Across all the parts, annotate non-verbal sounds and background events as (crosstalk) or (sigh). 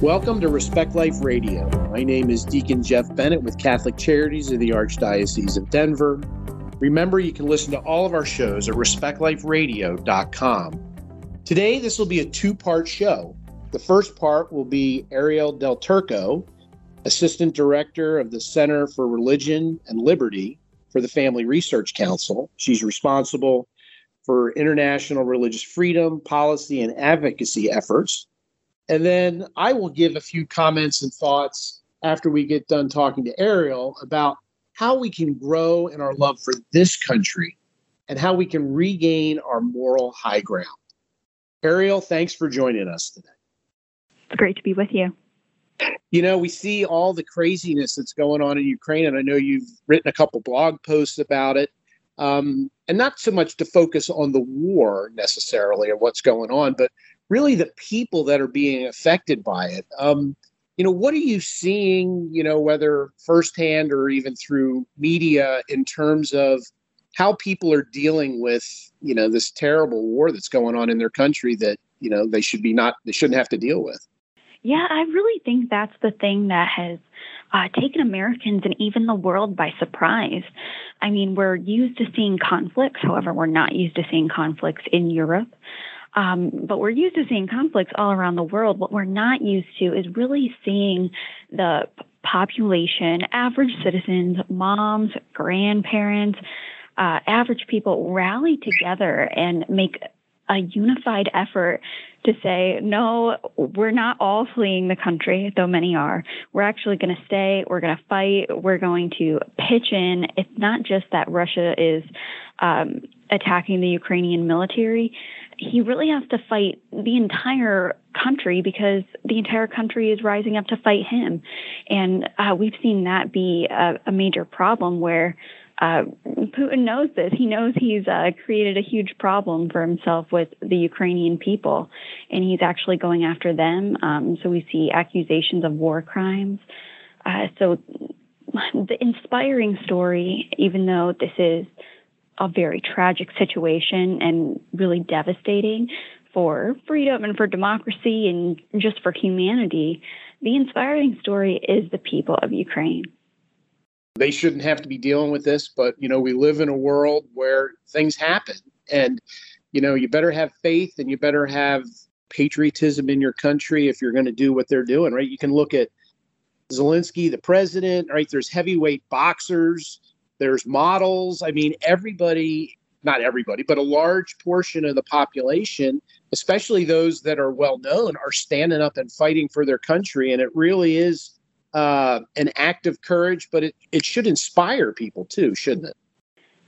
Welcome to Respect Life Radio. My name is Deacon Jeff Bennett with Catholic Charities of the Archdiocese of Denver. Remember, you can listen to all of our shows at respectliferadio.com. Today, this will be a two part show. The first part will be Ariel Del Turco, Assistant Director of the Center for Religion and Liberty for the Family Research Council. She's responsible for international religious freedom, policy, and advocacy efforts and then I will give a few comments and thoughts after we get done talking to Ariel about how we can grow in our love for this country and how we can regain our moral high ground. Ariel, thanks for joining us today. It's great to be with you. You know, we see all the craziness that's going on in Ukraine, and I know you've written a couple blog posts about it. Um, and not so much to focus on the war necessarily or what's going on, but really the people that are being affected by it. Um, you know, what are you seeing, you know, whether firsthand or even through media in terms of how people are dealing with, you know, this terrible war that's going on in their country that, you know, they should be not, they shouldn't have to deal with? Yeah, I really think that's the thing that has uh, taken Americans and even the world by surprise. I mean, we're used to seeing conflicts, however, we're not used to seeing conflicts in Europe. Um, but we're used to seeing conflicts all around the world. What we're not used to is really seeing the population, average citizens, moms, grandparents, uh, average people rally together and make a unified effort to say, no, we're not all fleeing the country, though many are. We're actually going to stay. We're going to fight. We're going to pitch in. It's not just that Russia is um, attacking the Ukrainian military he really has to fight the entire country because the entire country is rising up to fight him. And uh, we've seen that be a, a major problem where uh, Putin knows this. He knows he's uh, created a huge problem for himself with the Ukrainian people, and he's actually going after them. Um, so we see accusations of war crimes. Uh, so the inspiring story, even though this is a very tragic situation and really devastating for freedom and for democracy and just for humanity, the inspiring story is the people of Ukraine. They shouldn't have to be dealing with this, but you know, we live in a world where things happen and you know, you better have faith and you better have patriotism in your country if you're going to do what they're doing, right? You can look at Zelensky, the president, right? There's heavyweight boxers there's models. I mean, everybody, not everybody, but a large portion of the population, especially those that are well known, are standing up and fighting for their country. And it really is uh, an act of courage, but it, it should inspire people too, shouldn't it?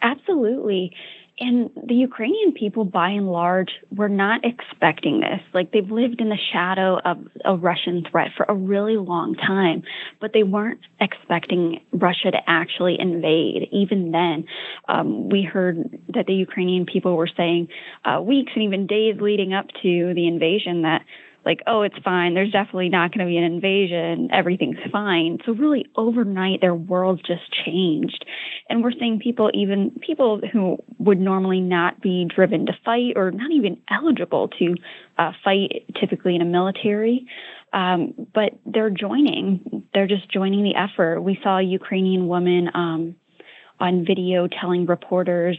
Absolutely. And the Ukrainian people, by and large, were not expecting this. Like they've lived in the shadow of a Russian threat for a really long time, but they weren't expecting Russia to actually invade. Even then, um, we heard that the Ukrainian people were saying uh, weeks and even days leading up to the invasion that like, oh, it's fine. There's definitely not going to be an invasion. Everything's fine. So really overnight, their world just changed. And we're seeing people, even people who would normally not be driven to fight or not even eligible to uh, fight typically in a military, um, but they're joining. They're just joining the effort. We saw a Ukrainian woman um, on video telling reporters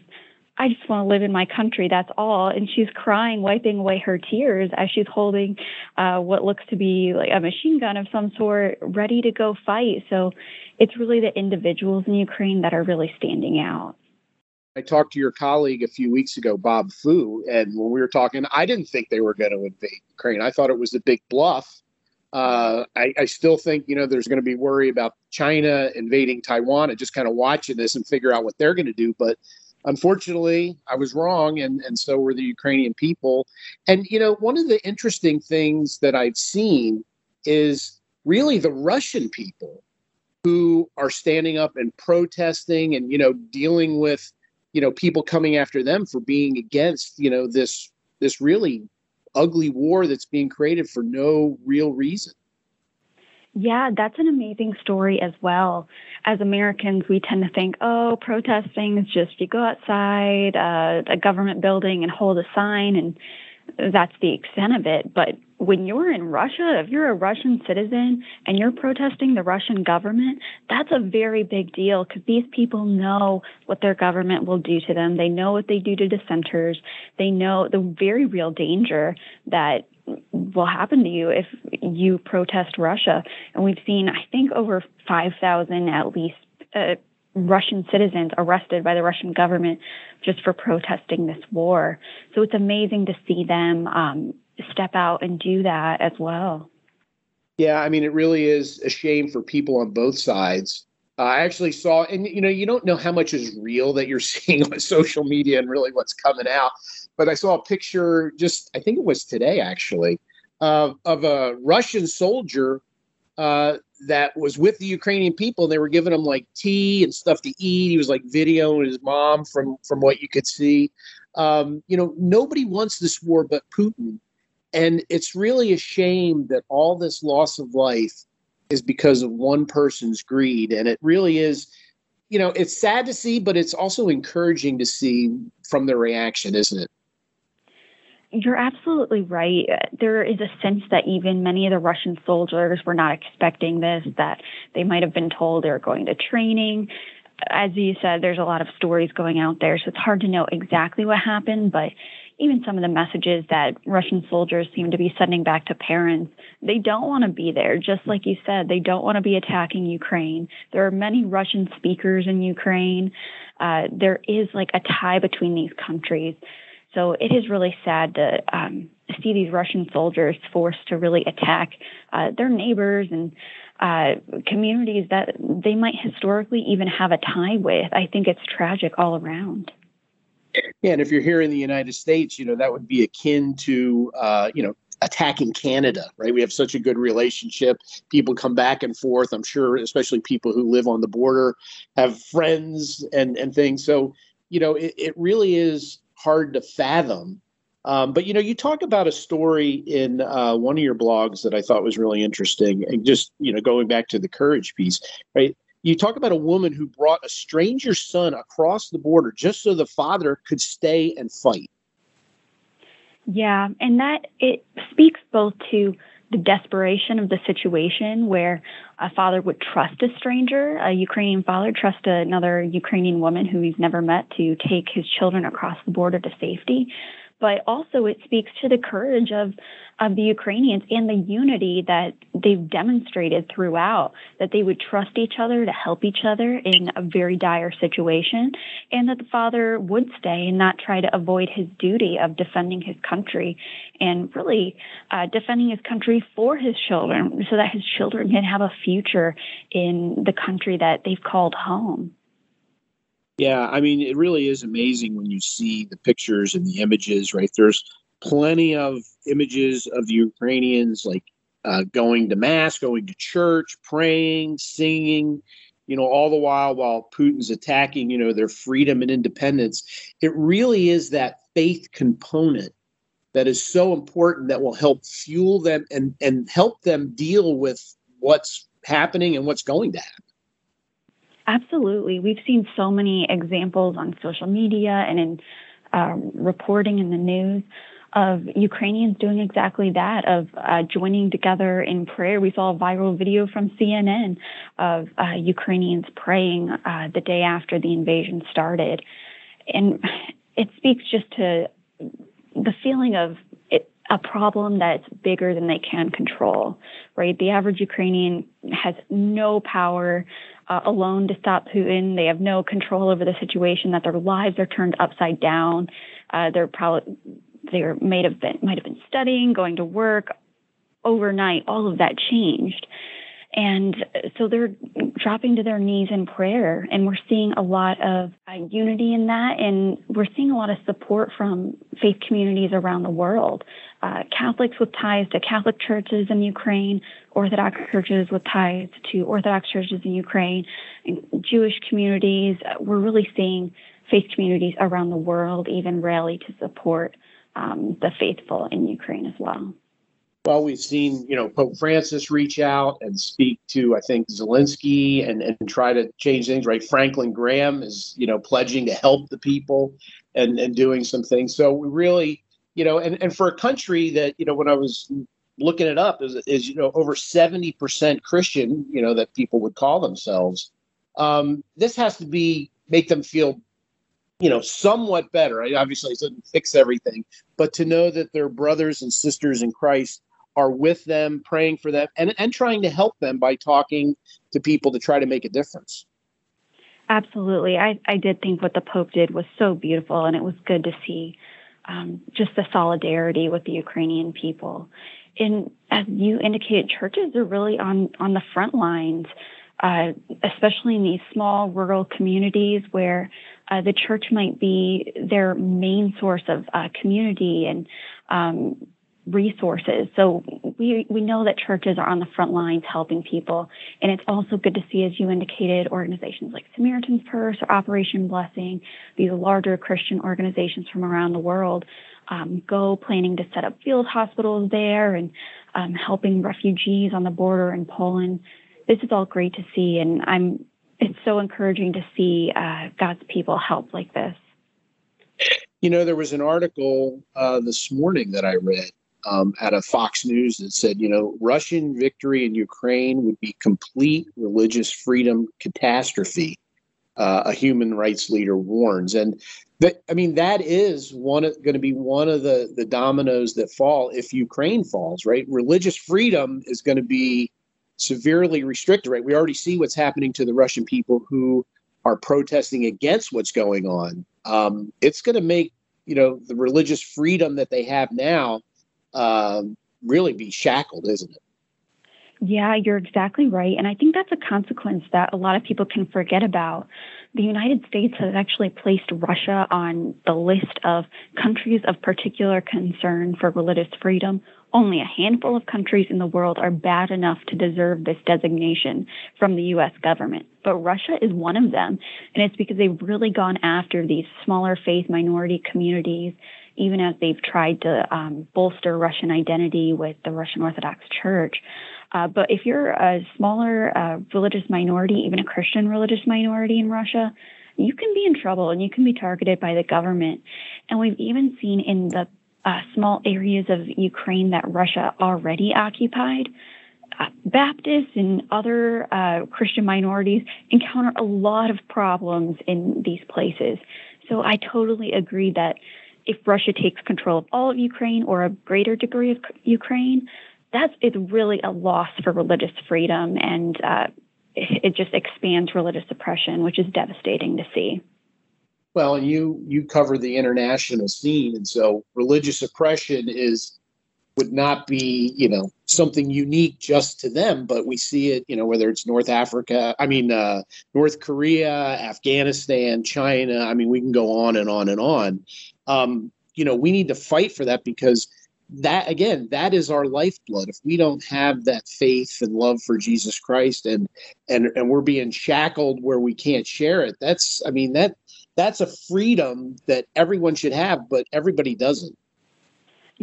I just want to live in my country. That's all. And she's crying, wiping away her tears as she's holding uh, what looks to be like a machine gun of some sort, ready to go fight. So it's really the individuals in Ukraine that are really standing out. I talked to your colleague a few weeks ago, Bob Fu, and when we were talking, I didn't think they were going to invade Ukraine. I thought it was a big bluff. Uh, I, I, still think you know there's going to be worry about China invading Taiwan and just kind of watching this and figure out what they're going to do. But unfortunately, I was wrong, and, and so were the Ukrainian people. And, you know, one of the interesting things that I've seen is really the Russian people who are standing up and protesting and, you know, dealing with, you know, people coming after them for being against, you know, this this really ugly war that's being created for no real reason. Yeah, that's an amazing story as well. As Americans, we tend to think, oh, protesting is just you go outside uh, a government building and hold a sign and that's the extent of it. But when you're in Russia, if you're a Russian citizen and you're protesting the Russian government, that's a very big deal because these people know what their government will do to them. They know what they do to dissenters. They know the very real danger that will happen to you if you protest Russia. And we've seen, I think, over 5,000 at least. Uh, Russian citizens arrested by the Russian government just for protesting this war. So it's amazing to see them um, step out and do that as well. Yeah, I mean, it really is a shame for people on both sides. I actually saw, and you know, you don't know how much is real that you're (laughs) seeing on social media and really what's coming out. But I saw a picture just, I think it was today actually, of of a Russian soldier uh, that was with the Ukrainian people. They were giving him like tea and stuff to eat. He was like videoing his mom from from what you could see. Um, you know, nobody wants this war but Putin, and it's really a shame that all this loss of life is because of one person's greed. And it really is. You know, it's sad to see, but it's also encouraging to see from the reaction, isn't it? You're absolutely right. There is a sense that even many of the Russian soldiers were not expecting this, that they might have been told they're going to training. As you said, there's a lot of stories going out there, so it's hard to know exactly what happened, but even some of the messages that Russian soldiers seem to be sending back to parents, they don't want to be there. Just like you said, they don't want to be attacking Ukraine. There are many Russian speakers in Ukraine. Uh, there is like a tie between these countries. So it is really sad to um, see these Russian soldiers forced to really attack uh, their neighbors and uh, communities that they might historically even have a tie with. I think it's tragic all around. Yeah, and if you're here in the United States, you know that would be akin to uh, you know attacking Canada, right? We have such a good relationship. People come back and forth. I'm sure, especially people who live on the border, have friends and and things. So you know, it, it really is hard to fathom. Um, but you know, you talk about a story in uh, one of your blogs that I thought was really interesting, and just you know, going back to the courage piece, right? You talk about a woman who brought a stranger son across the border just so the father could stay and fight. Yeah, and that it speaks both to the desperation of the situation where a father would trust a stranger, a Ukrainian father trust another Ukrainian woman who he's never met to take his children across the border to safety but also it speaks to the courage of of the Ukrainians and the unity that they've demonstrated throughout that they would trust each other to help each other in a very dire situation and that the father would stay and not try to avoid his duty of defending his country and really uh, defending his country for his children so that his children can have a future in the country that they've called home. Yeah, I mean, it really is amazing when you see the pictures and the images, right? There's plenty of images of the Ukrainians like uh, going to mass, going to church, praying, singing, you know, all the while while Putin's attacking, you know, their freedom and independence. It really is that faith component that is so important that will help fuel them and and help them deal with what's happening and what's going to happen. Absolutely. We've seen so many examples on social media and in um, reporting in the news of Ukrainians doing exactly that, of uh, joining together in prayer. We saw a viral video from CNN of uh, Ukrainians praying uh, the day after the invasion started. And it speaks just to the feeling of it, a problem that's bigger than they can control, right? The average Ukrainian has no power uh, alone to stop Putin. They have no control over the situation. That their lives are turned upside down. Uh, they're probably they might have been might have been studying, going to work. Overnight, all of that changed. And so they're dropping to their knees in prayer. And we're seeing a lot of uh, unity in that. And we're seeing a lot of support from faith communities around the world. Uh, Catholics with ties to Catholic churches in Ukraine, Orthodox churches with ties to Orthodox churches in Ukraine, and Jewish communities. Uh, we're really seeing faith communities around the world even rally to support um, the faithful in Ukraine as well. Well, we've seen, you know, Pope Francis reach out and speak to, I think, Zelensky and, and try to change things, right? Franklin Graham is, you know, pledging to help the people and, and doing some things. So we really, you know, and, and for a country that, you know, when I was looking it up is, is you know, over 70% Christian, you know, that people would call themselves. Um, this has to be make them feel, you know, somewhat better. I, obviously, it doesn't fix everything, but to know that their brothers and sisters in Christ are with them, praying for them, and, and trying to help them by talking to people to try to make a difference. Absolutely. I, I did think what the Pope did was so beautiful, and it was good to see um, just the solidarity with the Ukrainian people. And as you indicated, churches are really on, on the front lines, uh, especially in these small rural communities where uh, the church might be their main source of uh, community and um, resources. So we we know that churches are on the front lines helping people, and it's also good to see, as you indicated, organizations like Samaritan's Purse or Operation Blessing, these larger Christian organizations from around the world, um, go planning to set up field hospitals there and um, helping refugees on the border in Poland. This is all great to see, and I'm. It's so encouraging to see uh, God's people help like this. You know, there was an article uh, this morning that I read um, out of Fox News that said, you know, Russian victory in Ukraine would be complete religious freedom catastrophe. Uh, a human rights leader warns, and that I mean that is one going to be one of the the dominoes that fall if Ukraine falls. Right, religious freedom is going to be severely restricted. Right, we already see what's happening to the Russian people who are protesting against what's going on. Um, it's going to make you know the religious freedom that they have now um, really be shackled, isn't it? Yeah, you're exactly right. And I think that's a consequence that a lot of people can forget about. The United States has actually placed Russia on the list of countries of particular concern for religious freedom. Only a handful of countries in the world are bad enough to deserve this designation from the US government. But Russia is one of them. And it's because they've really gone after these smaller faith minority communities even as they've tried to um, bolster Russian identity with the Russian Orthodox Church. Uh, but if you're a smaller uh, religious minority, even a Christian religious minority in Russia, you can be in trouble and you can be targeted by the government. And we've even seen in the uh, small areas of Ukraine that Russia already occupied, uh, Baptists and other uh, Christian minorities encounter a lot of problems in these places. So I totally agree that if Russia takes control of all of Ukraine or a greater degree of Ukraine, that's it's really a loss for religious freedom, and uh, it just expands religious oppression, which is devastating to see. Well, you you cover the international scene, and so religious oppression is would not be you know something unique just to them but we see it you know whether it's north africa i mean uh, north korea afghanistan china i mean we can go on and on and on um, you know, we need to fight for that because that again, that is our lifeblood. If we don't have that faith and love for Jesus Christ and and and we're being shackled where we can't share it, that's I mean that that's a freedom that everyone should have, but everybody doesn't.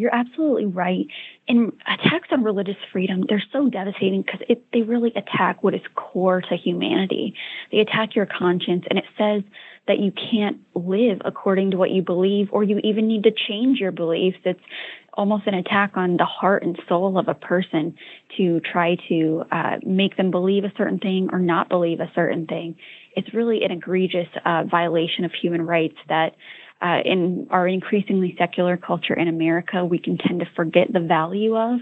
You're absolutely right. And attacks on religious freedom, they're so devastating because they really attack what is core to humanity. They attack your conscience, and it says that you can't live according to what you believe, or you even need to change your beliefs. It's almost an attack on the heart and soul of a person to try to uh, make them believe a certain thing or not believe a certain thing. It's really an egregious uh, violation of human rights that. Uh, in our increasingly secular culture in America, we can tend to forget the value of.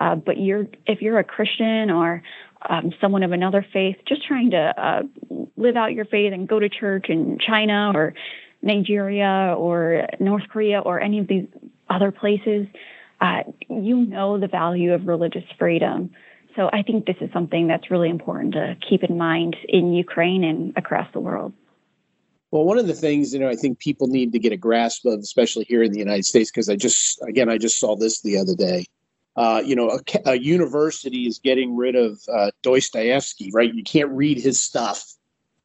Uh, but you're, if you're a Christian or um, someone of another faith, just trying to uh, live out your faith and go to church in China or Nigeria or North Korea or any of these other places, uh, you know the value of religious freedom. So I think this is something that's really important to keep in mind in Ukraine and across the world. Well, one of the things you know I think people need to get a grasp of, especially here in the United States, because I just again I just saw this the other day uh, you know, a, a, university is getting rid of uh, Dostoevsky, right? You can't read his stuff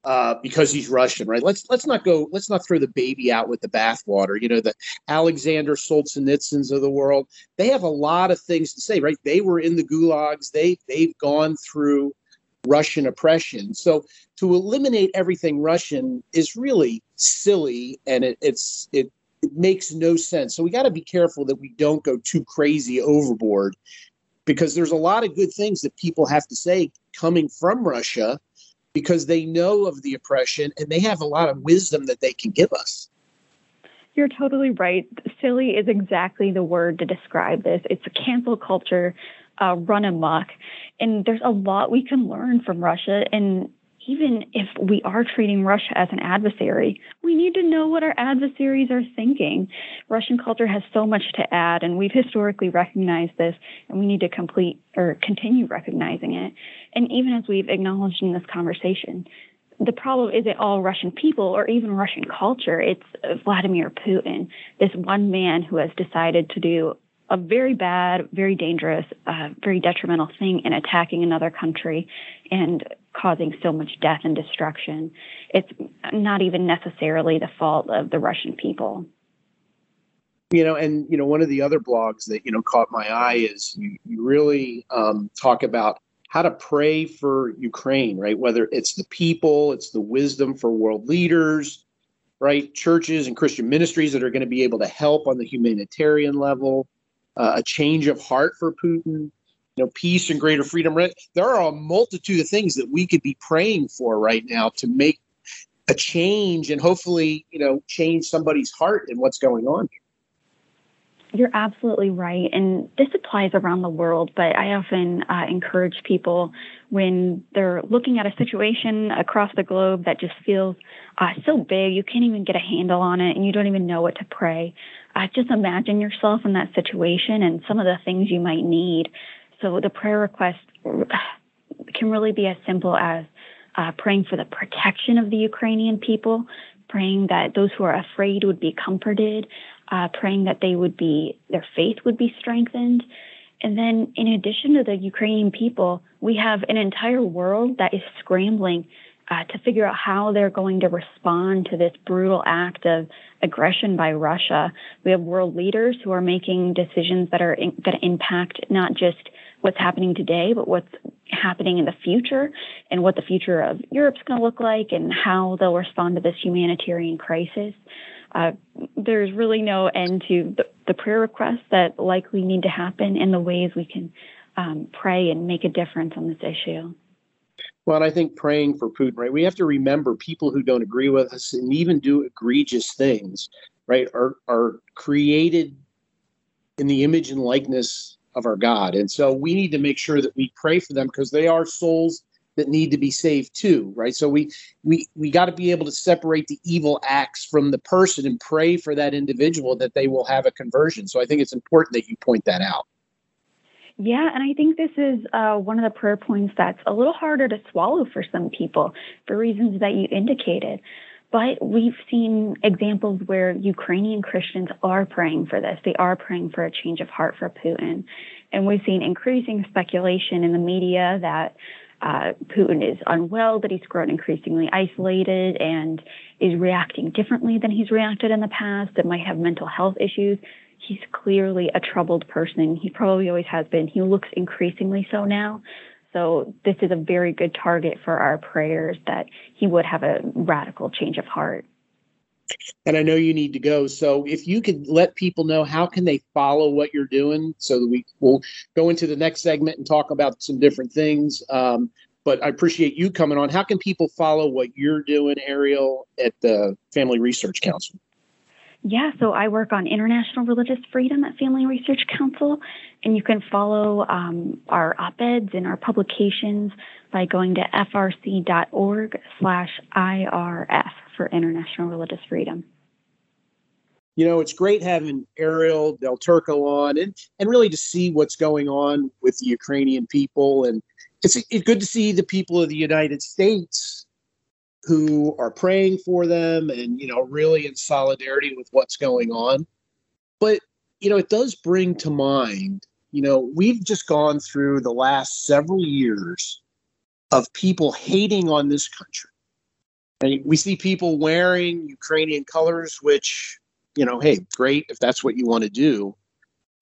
uh, because he's Russian, right? Let's let's not go. Let's not throw the baby out with the bathwater. You know, the Alexander Solzhenitsyns of the world. They have a lot of things to say, right? They were in the gulags. They they've gone through Russian oppression. So to eliminate everything Russian is really silly, and it, it's it it makes no sense. So we got to be careful that we don't go too crazy overboard because there's a lot of good things that people have to say coming from Russia because they know of the oppression and they have a lot of wisdom that they can give us. You're totally right. Silly is exactly the word to describe this. It's a cancel culture uh, run amok. And there's a lot we can learn from Russia. And even if we are treating Russia as an adversary, we need to know what our adversaries are thinking. Russian culture has so much to add, and we've historically recognized this, and we need to complete or continue recognizing it. And even as we've acknowledged in this conversation, the problem isn't all Russian people or even Russian culture. It's Vladimir Putin, this one man who has decided to do a very bad, very dangerous, uh, very detrimental thing in attacking another country and causing so much death and destruction. It's not even necessarily the fault of the Russian people. You know, and you know, one of the other blogs that you know caught my eye is you, you really um, talk about how to pray for Ukraine, right? Whether it's the people, it's the wisdom for world leaders, right? Churches and Christian ministries that are going to be able to help on the humanitarian level, uh, a change of heart for Putin, you know, peace and greater freedom. There are a multitude of things that we could be praying for right now to make a change and hopefully, you know, change somebody's heart in what's going on. You're absolutely right. And this applies around the world, but I often uh, encourage people when they're looking at a situation across the globe that just feels uh, so big, you can't even get a handle on it, and you don't even know what to pray. Uh, just imagine yourself in that situation and some of the things you might need. So the prayer request can really be as simple as uh, praying for the protection of the Ukrainian people, praying that those who are afraid would be comforted, uh, praying that they would be their faith would be strengthened. And then, in addition to the Ukrainian people, we have an entire world that is scrambling uh, to figure out how they're going to respond to this brutal act of aggression by Russia. We have world leaders who are making decisions that are going to impact not just what's happening today, but what's happening in the future and what the future of Europe's going to look like and how they'll respond to this humanitarian crisis uh, there's really no end to the, the, prayer requests that likely need to happen and the ways we can um, pray and make a difference on this issue. Well, and I think praying for Putin, right? We have to remember people who don't agree with us and even do egregious things, right, are are created in the image and likeness of our God. And so we need to make sure that we pray for them because they are souls that need to be saved too right so we we we got to be able to separate the evil acts from the person and pray for that individual that they will have a conversion so i think it's important that you point that out yeah, and I think this is uh, one of the prayer points that's a little harder to swallow for some people for reasons that you indicated. But we've seen examples where Ukrainian Christians are praying for this. They are praying for a change of heart for Putin. And we've seen increasing speculation in the media that uh, Putin is unwell, that he's grown increasingly isolated and is reacting differently than he's reacted in the past, that might have mental health issues. He's clearly a troubled person. He probably always has been. He looks increasingly so now. So this is a very good target for our prayers that he would have a radical change of heart and I know you need to go. So if you could let people know how can they follow what you're doing, so that we will go into the next segment and talk about some different things. Um, but I appreciate you coming on. How can people follow what you're doing, Ariel, at the Family Research Council? Yeah, so I work on international religious freedom at Family Research Council, and you can follow um, our op-eds and our publications by going to frc.org slash IRF for international religious freedom. You know, it's great having Ariel Del Turco on and, and really to see what's going on with the Ukrainian people. And it's, it's good to see the people of the United States who are praying for them and, you know, really in solidarity with what's going on. But, you know, it does bring to mind, you know, we've just gone through the last several years of people hating on this country and we see people wearing Ukrainian colors, which, you know, hey, great if that's what you want to do.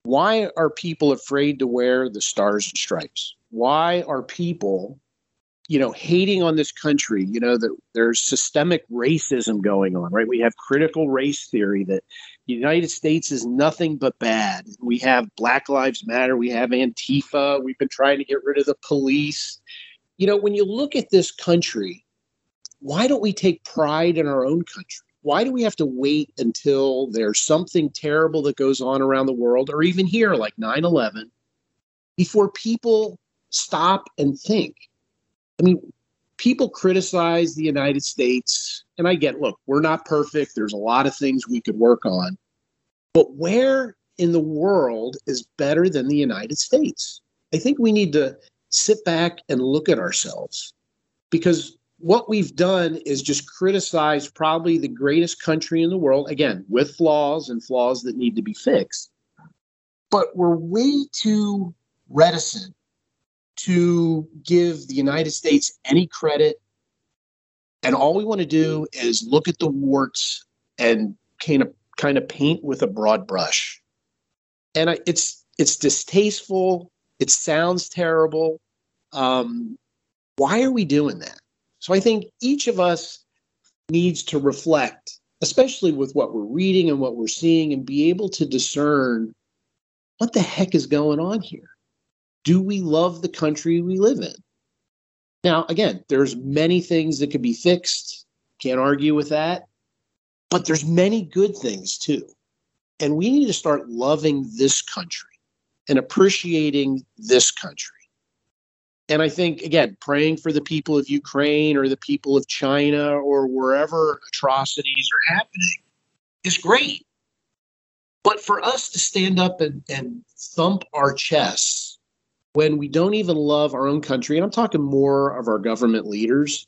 Why are people afraid to wear the stars and stripes? Why are people, you know, hating on this country? You know, that there's systemic racism going on, right? We have critical race theory that, the United States is nothing but bad. We have Black Lives Matter, we have Antifa, we've been trying to get rid of the police. You know, when you look at this country, why don't we take pride in our own country? Why do we have to wait until there's something terrible that goes on around the world or even here, like 9 11, before people stop and think? I mean, people criticize the United States, and I get, look, we're not perfect. There's a lot of things we could work on. But where in the world is better than the United States? I think we need to sit back and look at ourselves because what we've done is just criticize probably the greatest country in the world, again, with flaws and flaws that need to be fixed. But we're way too reticent to give the United States any credit. And all we want to do is look at the warts and kind of kind of paint with a broad brush. And I, it's it's distasteful. It sounds terrible. Um, why are we doing that? So I think each of us needs to reflect, especially with what we're reading and what we're seeing, and be able to discern what the heck is going on here. Do we love the country we live in? Now, again, there's many things that could be fixed. Can't argue with that. But there's many good things too. And we need to start loving this country and appreciating this country. And I think, again, praying for the people of Ukraine or the people of China or wherever atrocities are happening is great. But for us to stand up and, and thump our chests when we don't even love our own country, and I'm talking more of our government leaders,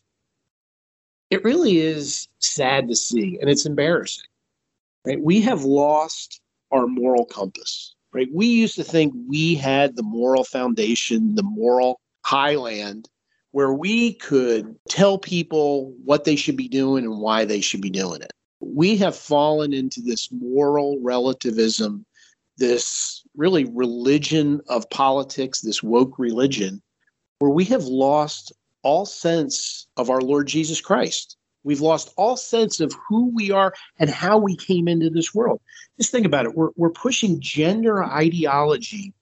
it really is sad to see and it's embarrassing. Right? We have lost our moral compass. Right? We used to think we had the moral foundation, the moral highland where we could tell people what they should be doing and why they should be doing it. We have fallen into this moral relativism, this really religion of politics, this woke religion, where we have lost all sense of our Lord Jesus Christ. We've lost all sense of who we are and how we came into this world. Just think about it. We're, we're pushing gender ideology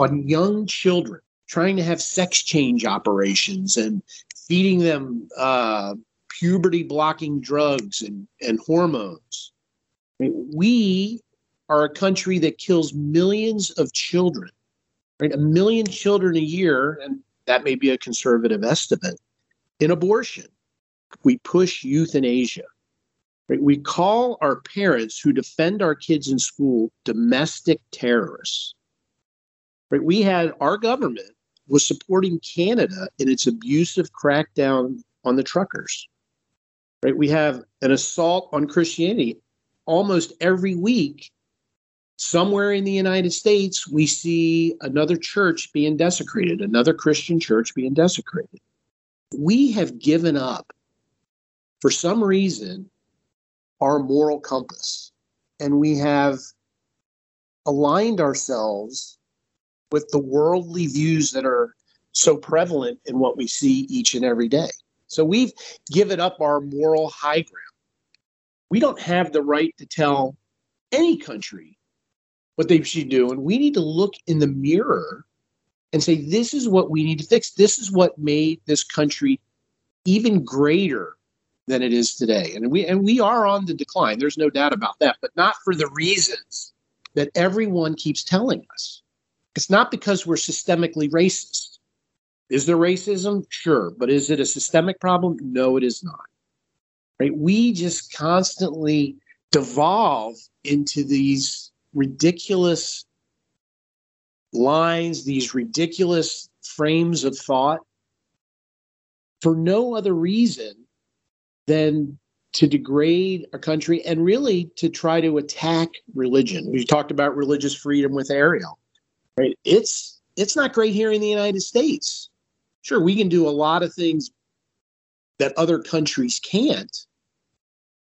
on young children trying to have sex change operations and feeding them uh, puberty blocking drugs and, and hormones. We are a country that kills millions of children, right? A million children a year, and that may be a conservative estimate, in abortion. We push euthanasia. Right? We call our parents who defend our kids in school domestic terrorists. Right? We had our government was supporting Canada in its abusive crackdown on the truckers. Right? We have an assault on Christianity almost every week. Somewhere in the United States, we see another church being desecrated, another Christian church being desecrated. We have given up, for some reason, our moral compass, and we have aligned ourselves with the worldly views that are so prevalent in what we see each and every day. So we've given up our moral high ground. We don't have the right to tell any country what they should do. And we need to look in the mirror and say, this is what we need to fix. This is what made this country even greater than it is today. And we and we are on the decline. There's no doubt about that, but not for the reasons that everyone keeps telling us. It's not because we're systemically racist. Is there racism? Sure. But is it a systemic problem? No, it is not. Right? We just constantly devolve into these ridiculous lines, these ridiculous frames of thought for no other reason than to degrade a country and really to try to attack religion. We talked about religious freedom with Ariel right? It's it's not great here in the United States. Sure, we can do a lot of things that other countries can't,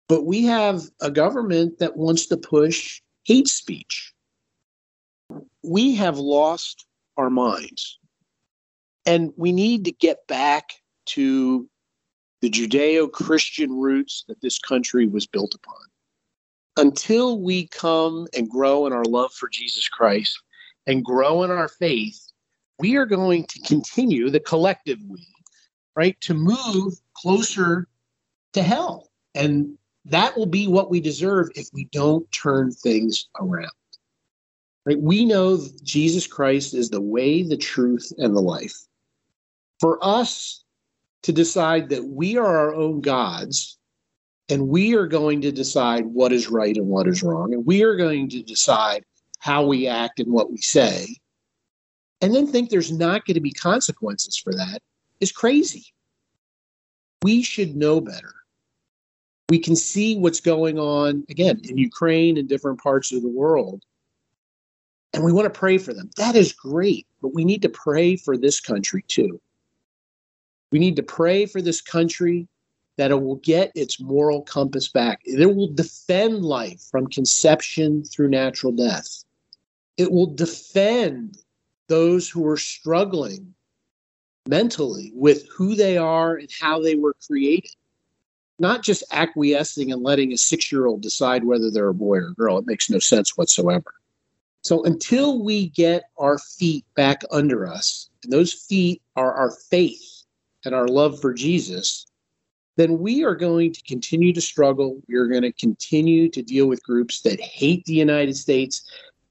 but we have a government that wants to push hate speech. We have lost our minds. And we need to get back to the Judeo Christian roots that this country was built upon. until we come and grow in our love for Jesus Christ and grow in our faith, we are going to continue the collective we, right, to move closer to hell. And that will be what we deserve if we don't turn things around. Right? We know Jesus Christ is the way, the truth, and the life. For us to decide that we are our own gods and we are going to decide what is right and what is wrong, and we are going to decide how we act and what we say, and then think there's not going to be consequences for that is crazy. We should know better. We can see what's going on, again, in Ukraine and different parts of the world and we want to pray for them. That is great, but we need to pray for this country too. We need to pray for this country that it will get its moral compass back. It will defend life from conception through natural death. It will defend those who are struggling mentally with who they are and how they were created. Not just acquiescing and letting a six year old decide whether they're a boy or a girl. It makes no sense whatsoever. So until we get our feet back under us, and those feet are our faith and our love for Jesus, then we are going to continue to struggle. We are going to continue to deal with groups that hate the United States,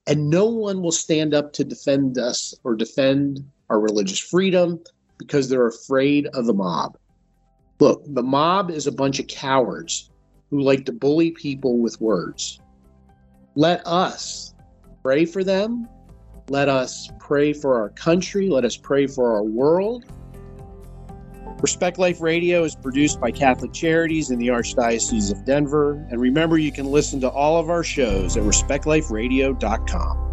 and no one will stand up to defend us or defend our religious freedom because they're afraid of the mob. Look, the mob is a bunch of cowards who like to bully people with words. Let us, pray for them. Let us pray for our country. Let us pray for our world. Respect Life Radio is produced by Catholic Charities in the Archdiocese of Denver. And remember, you can listen to all of our shows at respectliferadio.com.